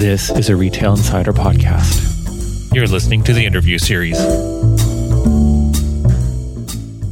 This is a Retail Insider podcast. You're listening to the interview series.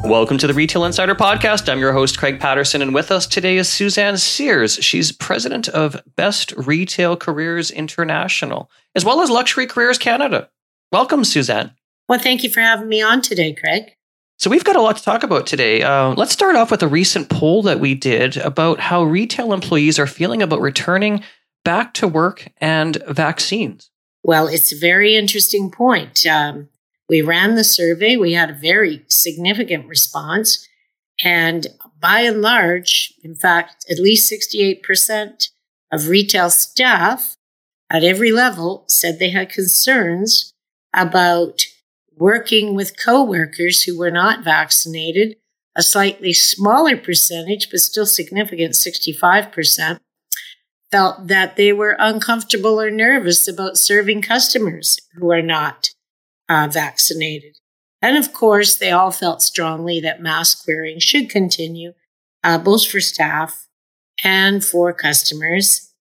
Welcome to the Retail Insider Podcast. I'm your host, Craig Patterson, and with us today is Suzanne Sears. She's president of Best Retail Careers International, as well as Luxury Careers Canada. Welcome, Suzanne. Well, thank you for having me on today, Craig. So, we've got a lot to talk about today. Uh, let's start off with a recent poll that we did about how retail employees are feeling about returning back to work and vaccines. Well, it's a very interesting point. Um, we ran the survey, we had a very significant response. And by and large, in fact, at least 68% of retail staff at every level said they had concerns about working with coworkers who were not vaccinated, a slightly smaller percentage, but still significant 65%, felt that they were uncomfortable or nervous about serving customers who are not uh, vaccinated. And of course, they all felt strongly that mask wearing should continue, uh, both for staff and for customers.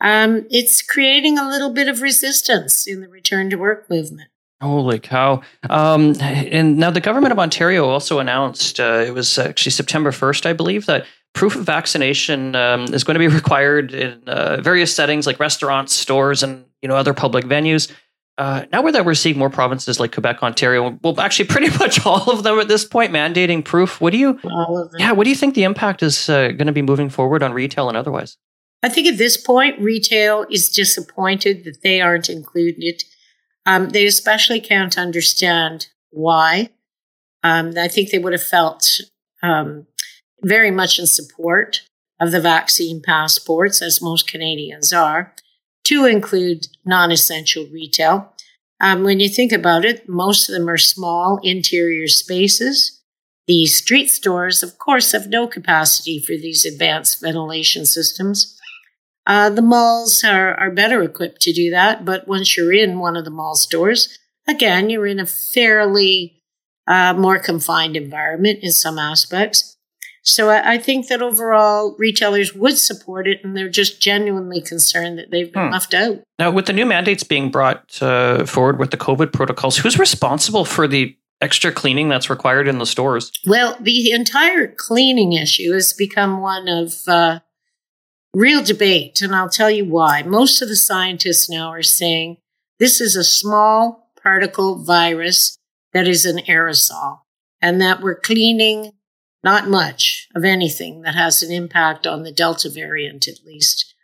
Um, it's creating a little bit of resistance in the return to work movement. Holy cow. Um, and now the government of Ontario also announced, uh, it was actually September 1st, I believe, that proof of vaccination um, is going to be required in uh, various settings like restaurants, stores, and you know other public venues. Uh, now that we're seeing more provinces like Quebec, Ontario, well, actually pretty much all of them at this point mandating proof. What do you, yeah, what do you think the impact is uh, going to be moving forward on retail and otherwise? I think at this point, retail is disappointed that they aren't included um, they especially can't understand why. Um, I think they would have felt um, very much in support of the vaccine passports, as most Canadians are, to include non essential retail. Um, when you think about it, most of them are small interior spaces. The street stores, of course, have no capacity for these advanced ventilation systems. Uh, the malls are, are better equipped to do that, but once you're in one of the mall stores, again, you're in a fairly uh, more confined environment in some aspects. So I, I, think that overall retailers would support it, and they're just genuinely concerned that they've been hmm. left out. Now, with the new mandates being brought uh, forward with the COVID protocols, who's responsible for the extra cleaning that's required in the stores? Well, the entire cleaning issue has become one of uh, real debate, and I'll tell you why. Most of the scientists now are saying this is a small particle virus that is an aerosol, and that we're cleaning not much of anything that has an impact on the Delta variant, at least.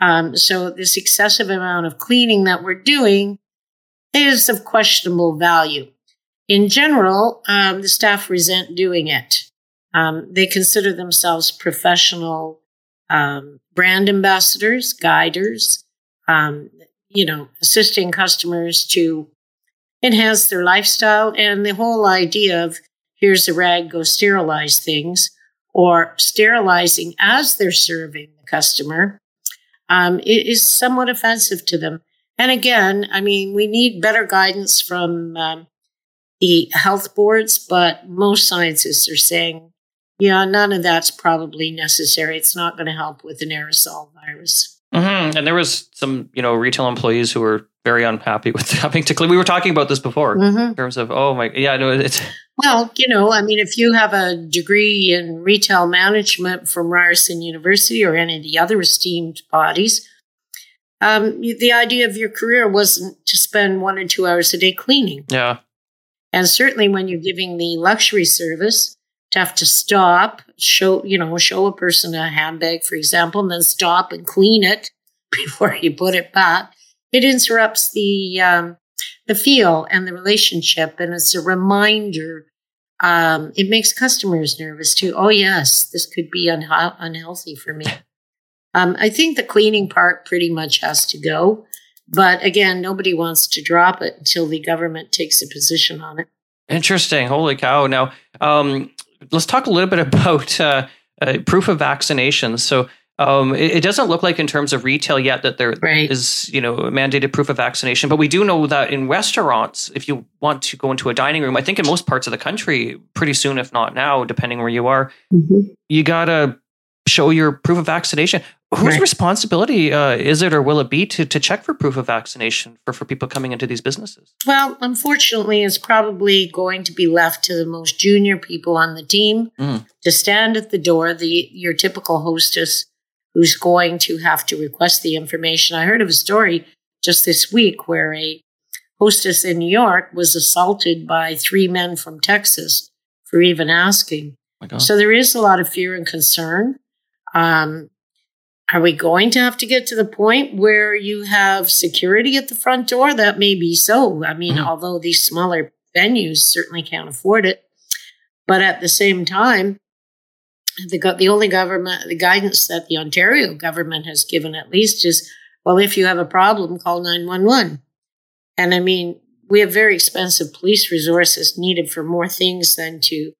Um, so, this excessive amount of cleaning that we're doing is of questionable value. In general, um, the staff resent doing it. Um, they consider themselves professional um, brand ambassadors, guiders, um, you know, assisting customers to enhance their lifestyle. And the whole idea of here's a rag, go sterilize things, or sterilizing as they're serving the customer um, is somewhat offensive to them. And again, I mean, we need better guidance from um, the health boards, but most scientists are saying yeah, none of that's probably necessary. It's not going to help with an aerosol virus. Mm-hmm. And there was some, you know, retail employees who were very unhappy with having to clean. We were talking about this before mm-hmm. in terms of, oh my, yeah, no, it's. Well, you know, I mean, if you have a degree in retail management from Ryerson University or any of the other esteemed bodies, um, the idea of your career wasn't to spend one or two hours a day cleaning. Yeah. And certainly when you're giving the luxury service, to have to stop, show, you know, show a person a handbag, for example, and then stop and clean it before you put it back. It interrupts the, um, the feel and the relationship. And it's a reminder. Um, it makes customers nervous too. Oh, yes, this could be unha- unhealthy for me. Um, I think the cleaning part pretty much has to go. But again, nobody wants to drop it until the government takes a position on it. Interesting. Holy cow. Now, um, let's talk a little bit about uh, uh, proof of vaccinations. So um, it, it, doesn't look like in terms of retail yet that there right. is, you know, mandated proof of vaccination. But we do know that in restaurants, if you want to go into a dining room, I think in most parts of the country, pretty soon, if not now, depending where you are, mm-hmm. you gotta show your proof of vaccination. whose Right. responsibility uh, is it or will it be to, to check for proof of vaccination for, for people coming into these businesses? Well, unfortunately, it's probably going to be left to the most junior people on the team Mhm. to stand at the door, the your typical hostess who's going to have to request the information. I heard of a story just this week where a hostess in New York was assaulted by three men from Texas for even asking. My God. So there is a lot of fear and concern. Um, are we going to have to get to the point where you have security at the front door? That may be so. I mean, Mhm. although these smaller venues certainly can't afford it, but at the same time, the go- the only government the guidance that the Ontario government has given at least is well, if you have a problem, call nine one one. And I mean, we have very expensive police resources needed for more things than to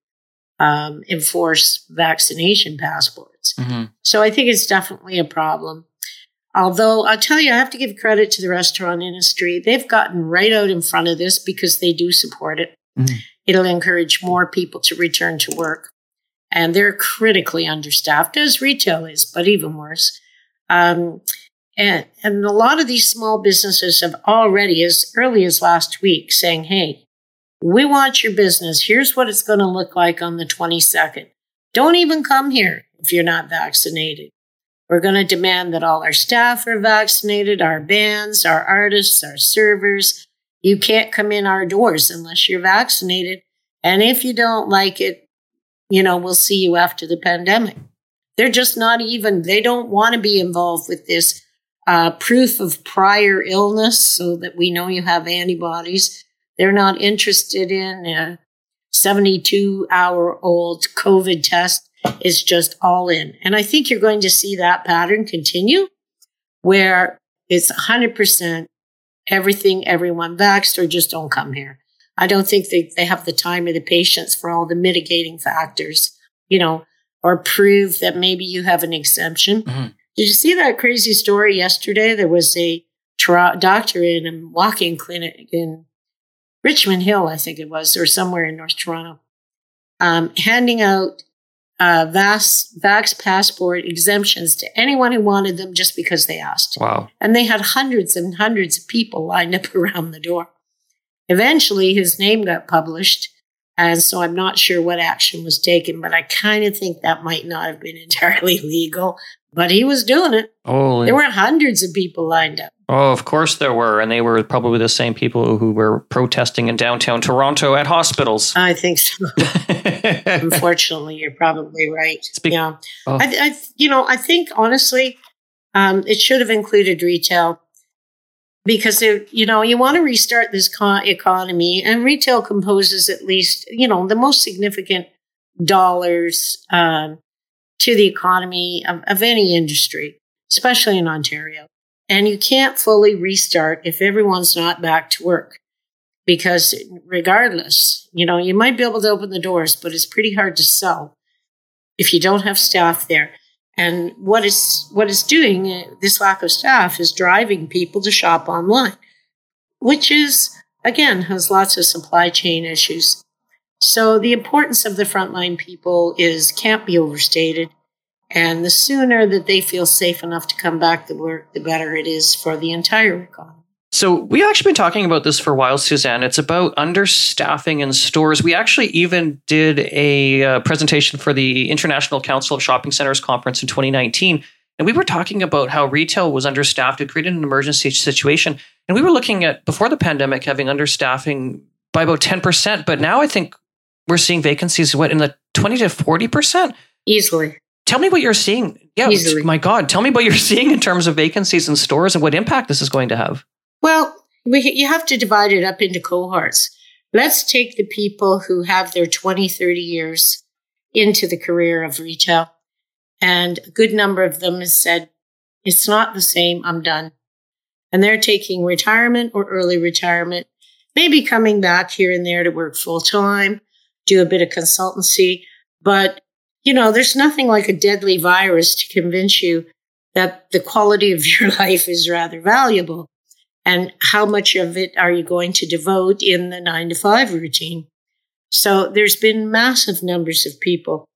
um, enforce vaccination passports. Mhm. So I think it's definitely a problem. Although I'll tell you, I have to give credit to the restaurant industry. They've gotten right out in front of this because they do support it. Mhm. It'll encourage more people to return to work. And they're critically understaffed, as retail is, but even worse. Um, and, and a lot of these small businesses have already, as early as last week, saying, hey, we want your business. Here's what it's going to look like on the 22nd. Don't even come here if you're not vaccinated. We're going to demand that all our staff are vaccinated, our bands, our artists, our servers. You can't come in our doors unless you're vaccinated. And if you don't like it, you know, we'll see you after the pandemic. They're just not even, they don't want to be involved with this uh, proof of prior illness so that we know you have antibodies. They're not interested in a 72 hour old COVID test. It's just all in. And I think you're going to see that pattern continue where it's 100% everything, everyone vaxxed or just don't come here. I don't think they, they have the time or the patience for all the mitigating factors, you know, or prove that maybe you have an exemption. Mhm. Did you see that crazy story yesterday? There was a tra- doctor in a walk-in clinic in Richmond Hill, I think it was, or somewhere in North Toronto, um, handing out uh, VAX, VAX passport exemptions to anyone who wanted them just because they asked. Wow. And they had hundreds and hundreds of people lined up around the door. Eventually, his name got published. And so I'm not sure what action was taken, but I kind of think that might not have been entirely legal. But he was doing it. Oh, There were hundreds of people lined up. oh, of course there were. And they were probably the same people who were protesting in downtown Toronto at hospitals. I think so. Unfortunately, you're probably right. Speak- yeah. Oh. I, I, you know, I think honestly, um, it should have included retail because you know you want to restart this co- economy, and retail composes at least you know the most significant dollars um, to the economy of, of any industry, especially in Ontario. And you can't fully restart if everyone's not back to work. Because regardless, you know, you might be able to open the doors, but it's pretty hard to sell if you don't have staff there. And what is what is doing uh, this lack of staff is driving people to shop online, which is again has lots of supply chain issues. So the importance of the frontline people is can't be overstated. And the sooner that they feel safe enough to come back to work, the better it is for the entire economy. So we actually been talking about this for a while, Suzanne. It's about understaffing in stores. We actually even did a uh, presentation for the International Council of Shopping Centers conference in 2019, and we were talking about how retail was understaffed. It created an emergency situation, and we were looking at before the pandemic having understaffing by about 10%, but now I think we're seeing vacancies what in the 20 to 40%. Easily. Tell me what you're seeing. Yeah, Easily. my God, tell me what you're seeing in terms of vacancies in stores and what impact this is going to have. Well, we, you have to divide it up into cohorts. Let's take the people who have their 20, 30 years into the career of retail. And a good number of them has said, it's not the same, I'm done. And they're taking retirement or early retirement, maybe coming back here and there to work full time, do a bit of consultancy. But, you know, there's nothing like a deadly virus to convince you that the quality of your life is rather valuable and how much of it are you going to devote in the nine to five routine? So there's been massive numbers of people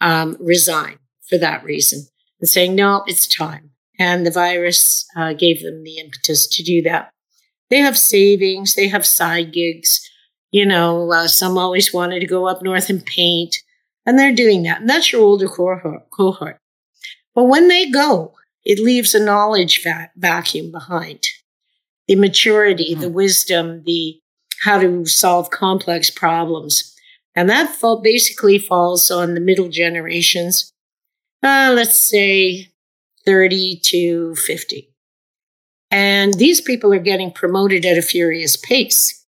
um, resign for that reason. and saying, no, it's time. And the virus uh, gave them the impetus to do that. They have savings, they have side gigs. You know, uh, some always wanted to go up north and paint, and they're doing that. And that's your older cohort. But when they go, it leaves a knowledge va- vacuum behind. The maturity, mm-hmm. the wisdom, the how to solve complex problems. And that fall, basically falls on the middle generations, uh, let's say 30 to 50. And these people are getting promoted at a furious pace,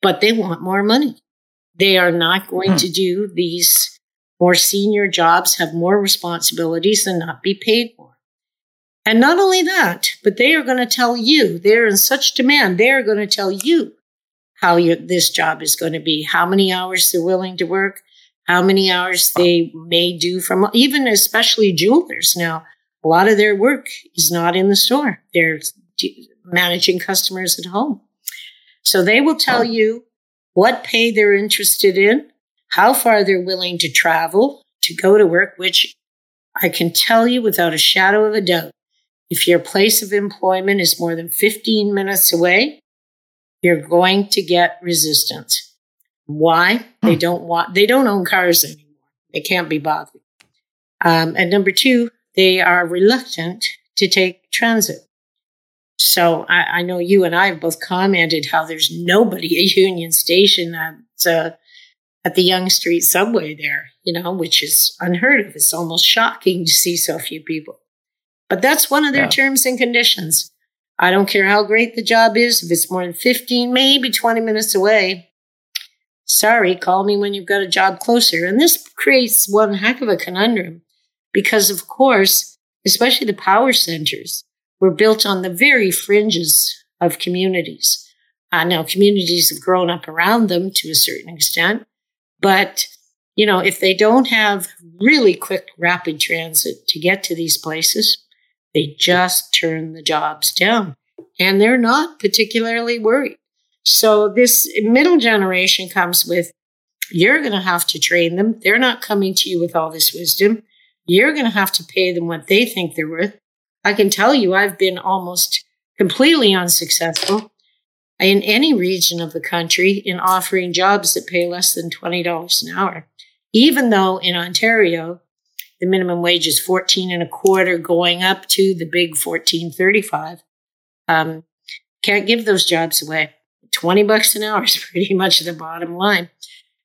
but they want more money. They are not going hmm. to do these more senior jobs, have more responsibilities, and not be paid more. And not only that, but they are going to tell you, they're in such demand, they're going to tell you how you, this job is going to be, how many hours they're willing to work, how many hours they may do from, even especially jewelers now. A lot of their work is not in the store. They're managing customers at home. So they will tell you what pay they're interested in, how far they're willing to travel to go to work, which I can tell you without a shadow of a doubt if your place of employment is more than 15 minutes away, you're going to get resistance. Why? They hmm. don't want, they don't own cars anymore. They can't be bothered. Um, and number two, they are reluctant to take transit. So I, I, know you and I have both commented how there's nobody at Union Station at, uh, at the Yonge Street subway there, you know, which is unheard of. It's almost shocking to see so few people. But that's one of their yeah. terms and conditions. I don't care how great the job is, if it's more than 15, maybe 20 minutes away. Sorry, call me when you've got a job closer. And this creates one heck of a conundrum because, of course, especially the power centers were built on the very fringes of communities. Uh, now, communities have grown up around them to a certain extent, but you know, if they don't have really quick, rapid transit to get to these places, they just turn the jobs down and they're not particularly worried. So this middle generation comes with, you're going to have to train them. They're not coming to you with all this wisdom. You're going to have to pay them what they think they're worth. I can tell you, I've been almost completely unsuccessful in any region of the country in offering jobs that pay less than $20 an hour. Even though in Ontario, the minimum wage is 14 and a quarter going up to the big 1435 um, can't give those jobs away. 20 bucks an hour is pretty much the bottom line.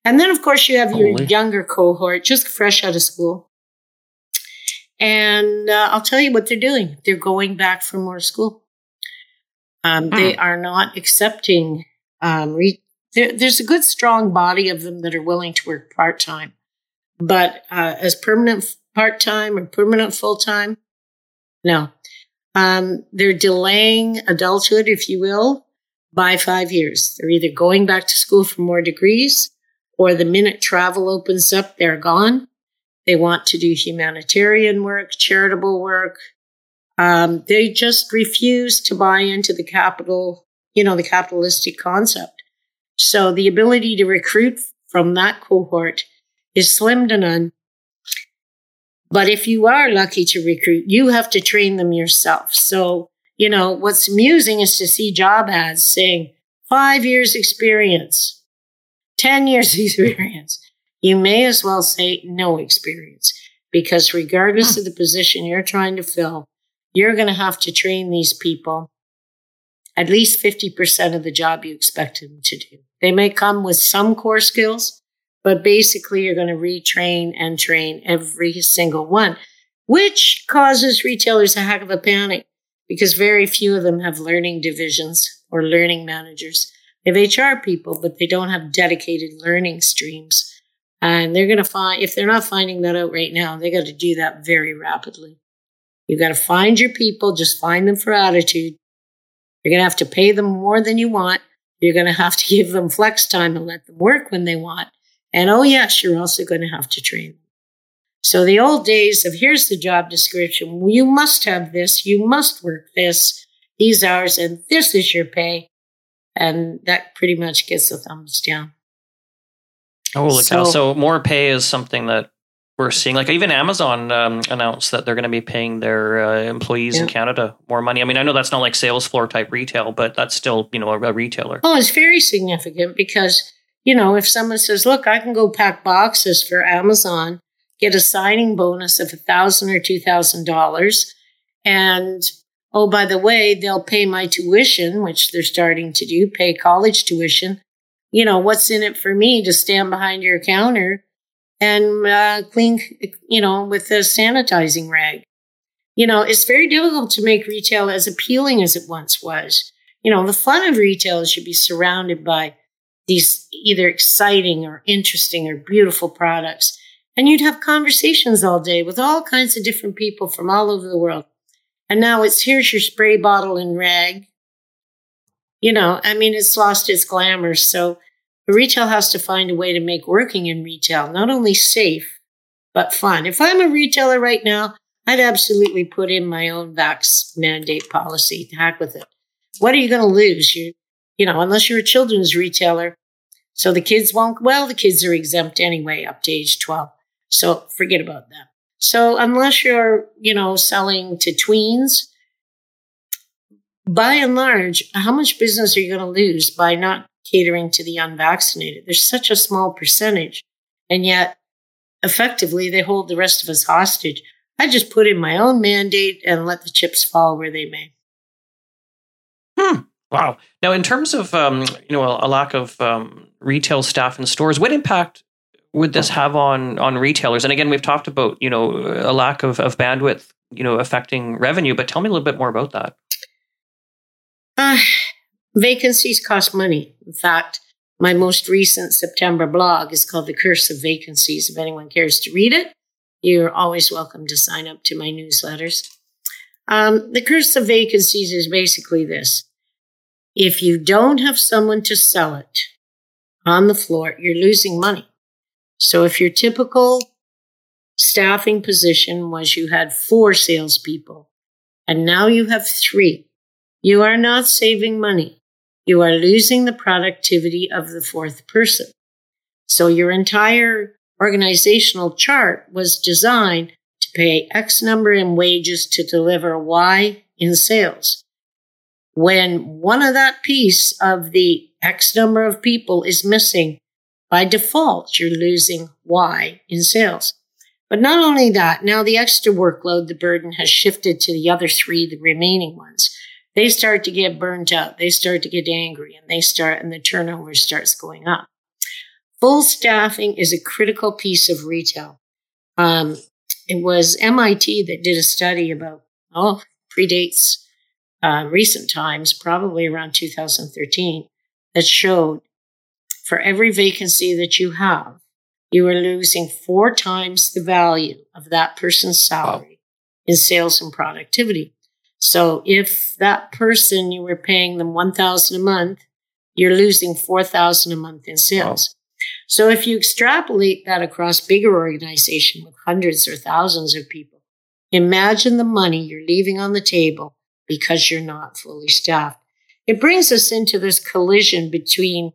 And then of course you have your younger cohort just fresh out of school. And uh, i'll tell you what they're doing. They're going back for more school. Um, hmm. they are not accepting um, re- there, there's a good strong body of them that are willing to work part-time. But uh, as permanent part time or permanent full time. No. Um, they're delaying adulthood, if you will, by five years. They're either going back to school for more degrees or the minute travel opens up, they're gone. They want to do humanitarian work, charitable work. Um, they just refuse to buy into the capital, you know, the capitalistic concept. So the ability to recruit from that cohort is slim to none. But if you are lucky to recruit, you have to train them yourself. So, you know, what's amusing is to see job ads saying five years experience, 10 years experience. You may as well say no experience because regardless hmm. of the position you're trying to fill, you're going to have to train these people at least 50% of the job you expect them to do. They may come with some core skills, but basically, you're going to retrain and train every single one, which causes retailers a heck of a panic because very few of them have learning divisions or learning managers. They have HR people, but they don't have dedicated learning streams. And they're going to find, if they're not finding that out right now, they got to do that very rapidly. You've got to find your people, just find them for attitude. You're going to have to pay them more than you want. You're going to have to give them flex time and let them work when they want. And oh, yes, you're also going to have to train them. So the old days of here's the job description. You must have this. You must work this, these hours, and this is your pay. And that pretty much gets the thumbs down. Oh, look so, So more pay is something that we're seeing. Like even Amazon um, announced that they're going to be paying their uh, employees yeah. in Canada more money. I mean, I know that's not like sales floor type retail, but that's still you know a, a retailer. Oh, it's very significant because you know if someone says, "Look, I can go pack boxes for Amazon, get a signing bonus of a thousand or two thousand dollars, and oh, by the way, they'll pay my tuition, which they're starting to do, pay college tuition." You know, what's in it for me to stand behind your counter and uh, clean, you know, with a sanitizing rag. You know, it's very difficult to make retail as appealing as it once was. You know, the fun of retail should be surrounded by these either exciting or interesting or beautiful products. And you'd have conversations all day with all kinds of different people from all over the world. And now it's here's your spray bottle and rag. You know, I mean, it's lost its glamour. So retail has to find a way to make working in retail not only safe, but fun. If I'm a retailer right now, I'd absolutely put in my own vax mandate policy. To heck with it. What are you going to lose? You, you know, unless you're a children's retailer. So the kids won't, well, the kids are exempt anyway up to age 12. So forget about that. So unless you're, you know, selling to tweens, by and large, how much business are you going to lose by not catering to the unvaccinated. There's such a small percentage, and yet effectively they hold the rest of us hostage. I just put in my own mandate and let the chips fall where they may. Wow. Now, in terms of um, you know a, a lack of um, retail staff in stores, what impact would this have on on retailers? And again, we've talked about you know a lack of, of bandwidth, you know, affecting revenue. But tell me a little bit more about that. Uh, Vacancies cost money. In fact, my most recent September blog is called The Curse of Vacancies. If anyone cares to read it, you're always welcome to sign up to my newsletters. Um, the curse of vacancies is basically this if you don't have someone to sell it on the floor, you're losing money. So if your typical staffing position was you had four salespeople and now you have three, you are not saving money you are losing the productivity of the fourth person. So your entire organizational chart was designed to pay X number in wages to deliver Y in sales. When one of that piece of the X number of people is missing, by default, you're losing Y in sales. But not only that, now the extra workload, the burden has shifted to the other three, the remaining ones they start to get burnt out. They start to get angry and they start, and the turnover starts going up. Full staffing is a critical piece of retail. Um, it was MIT that did a study about, oh, predates uh, recent times, probably around 2013, that showed for every vacancy that you have, you are losing four times the value of that person's salary wow. in sales and productivity. So if that person you were paying them 1000 a month, you're losing 4000 a month in sales. Wow. So if you extrapolate that across bigger organization with hundreds or thousands of people, imagine the money you're leaving on the table because you're not fully staffed. It brings us into this collision between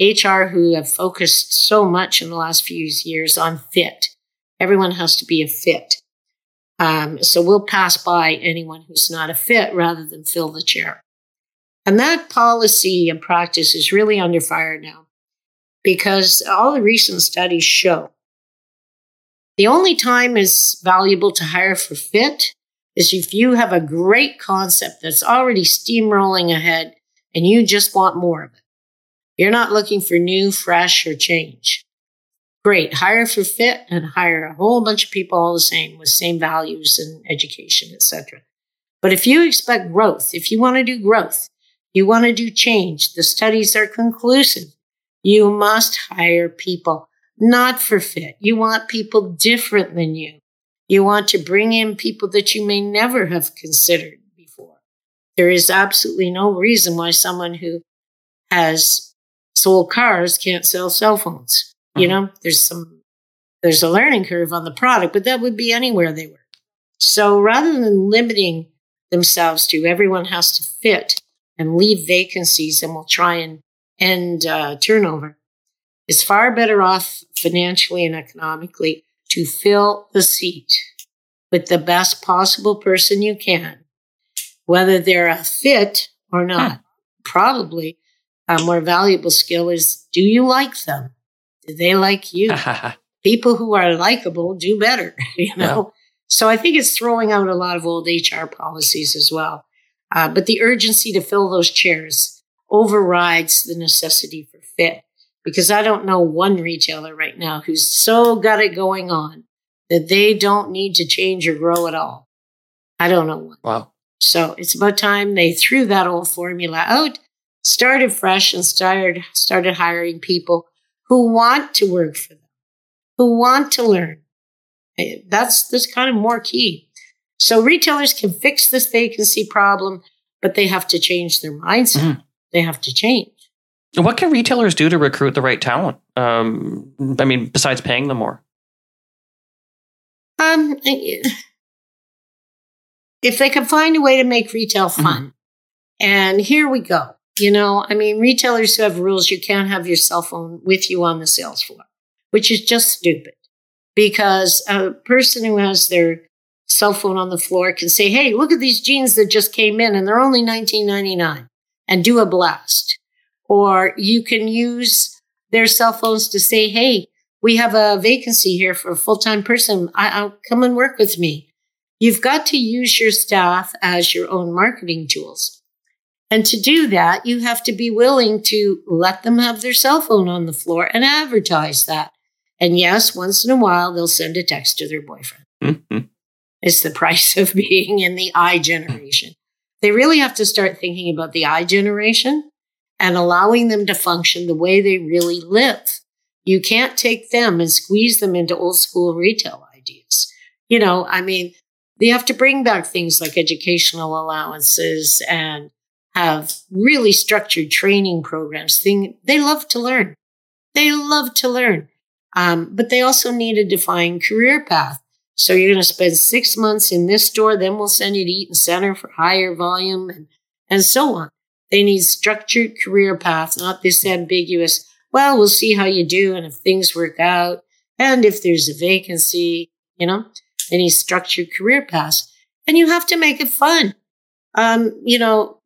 HR who have focused so much in the last few years on fit. Everyone has to be a fit. Um, so we'll pass by anyone who's not a fit rather than fill the chair. And that policy and practice is really under fire now because all the recent studies show the only time is valuable to hire for fit is if you have a great concept that's already steamrolling ahead and you just want more of it. You're not looking for new, fresh, or change. Great. Hire for fit and hire a whole bunch of people all the same with same values and education, etc. But if you expect growth, if you want to do growth, you want to do change, the studies are conclusive. You must hire people not for fit. You want people different than you. You want to bring in people that you may never have considered before. There is absolutely no reason why someone who has sold cars can't sell cell phones. You uh-huh. know, there's some, there's a learning curve on the product, but that would be anywhere they were. So rather than limiting themselves to everyone has to fit and leave vacancies and we'll try and end uh, turnover, is far better off financially and economically to fill the seat with the best possible person you can, whether they're a fit or not. Probably a more valuable skill is do you like them? Do they like you? People who are likable do better, you know? Yeah. So I think it's throwing out a lot of old HR policies as well. Uh, but the urgency to fill those chairs overrides the necessity for fit because I don't know one retailer right now who's so got it going on that they don't need to change or grow at all. I don't know one. Wow. So it's about time they threw that old formula out, started fresh, and started started hiring people who want to work for them, who want to learn. That's that's kind of more key. So retailers can fix this vacancy problem, but they have to change their mindset. Mm-hmm. They have to change. What can retailers do to recruit the right talent? Um, I mean, besides paying them more. Um, if they can find a way to make retail mm-hmm. fun, mm-hmm. and here we go. You know, I mean, retailers who have rules, you can't have your cell phone with you on the sales floor, which is just stupid because a person who has their cell phone on the floor can say, Hey, look at these jeans that just came in and they're only 19.99 and do a blast. Or you can use their cell phones to say, Hey, we have a vacancy here for a full-time person. I, I'll come and work with me. You've got to use your staff as your own marketing tools. And to do that, you have to be willing to let them have their cell phone on the floor and advertise that. And yes, once in a while, they'll send a text to their boyfriend. Mm-hmm. It's the price of being in the I generation. They really have to start thinking about the I generation and allowing them to function the way they really live. You can't take them and squeeze them into old school retail ideas. You know, I mean, they have to bring back things like educational allowances and have really structured training programs. Thing they love to learn. They love to learn. Um, but they also need a defined career path. So you're going to spend six months in this store, then we'll send you to Eaton Center for higher volume and, and so on. They need structured career paths, not this ambiguous, well, we'll see how you do and if things work out and if there's a vacancy, you know, any structured career paths. And you have to make it fun. Um, you know,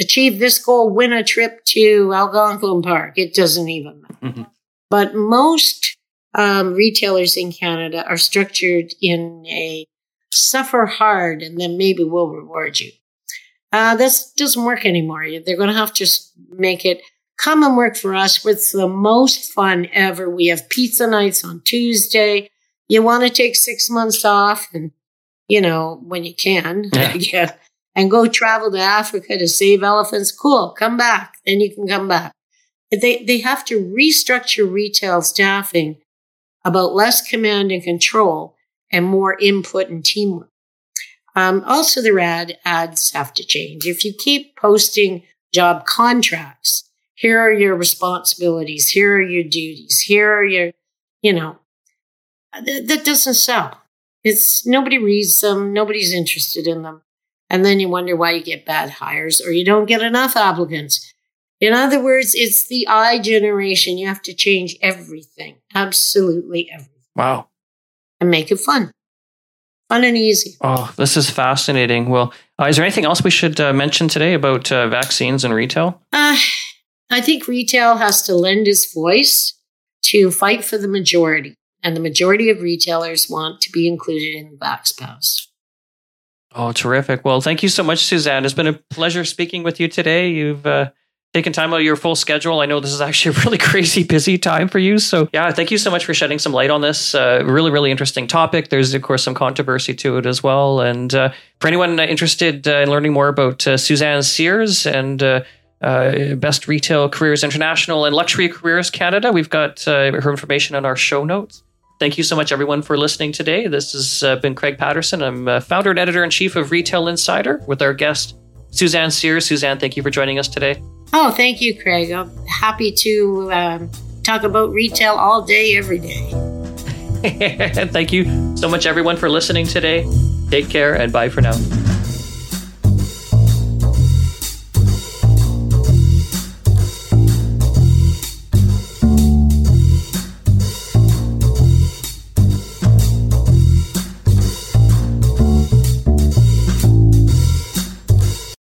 achieve this goal, win a trip to Algonquin Park. It doesn't even matter. Mm-hmm. But most um, retailers in Canada are structured in a suffer hard and then maybe we'll reward you. Uh, this doesn't work anymore. They're going to have to make it Come and work for us. It's the most fun ever. We have pizza nights on Tuesday. You want to take six months off and, you know, when you can, yeah. yeah, and go travel to Africa to save elephants. Cool. Come back. Then you can come back. They, they have to restructure retail staffing about less command and control and more input and teamwork. Um, also, the ad ads have to change. If you keep posting job contracts, here are your responsibilities. Here are your duties. Here are your, you know, th- that doesn't sell. It's nobody reads them. Nobody's interested in them. And then you wonder why you get bad hires or you don't get enough applicants. In other words, it's the I generation. You have to change everything, absolutely everything. Wow. And make it fun. Fun and easy. Oh, this is fascinating. Well, uh, is there anything else we should uh, mention today about uh, vaccines and retail? Uh, I think retail has to lend its voice to fight for the majority, and the majority of retailers want to be included in the VaxPass. Oh, terrific. Well, thank you so much, Suzanne. It's been a pleasure speaking with you today. You've taken time out of your full schedule. I know this is actually a really crazy busy time for you. So, yeah, thank you so much for shedding some light on this uh, really, really interesting topic. There's, of course, some controversy to it as well. And uh, for anyone interested uh, in learning more about uh, Suzanne Sears and uh, Best Retail Careers International and Luxury Careers Canada. We've got her information in our show notes. Thank you so much, everyone, for listening today. This has been Craig Patterson. I'm founder and editor in chief of Retail Insider with our guest, Suzanne Sears. Suzanne, thank you for joining us today. Oh, thank you, Craig. I'm happy to um, talk about retail all day, every day. thank you so much, everyone, for listening today. Take care and bye for now.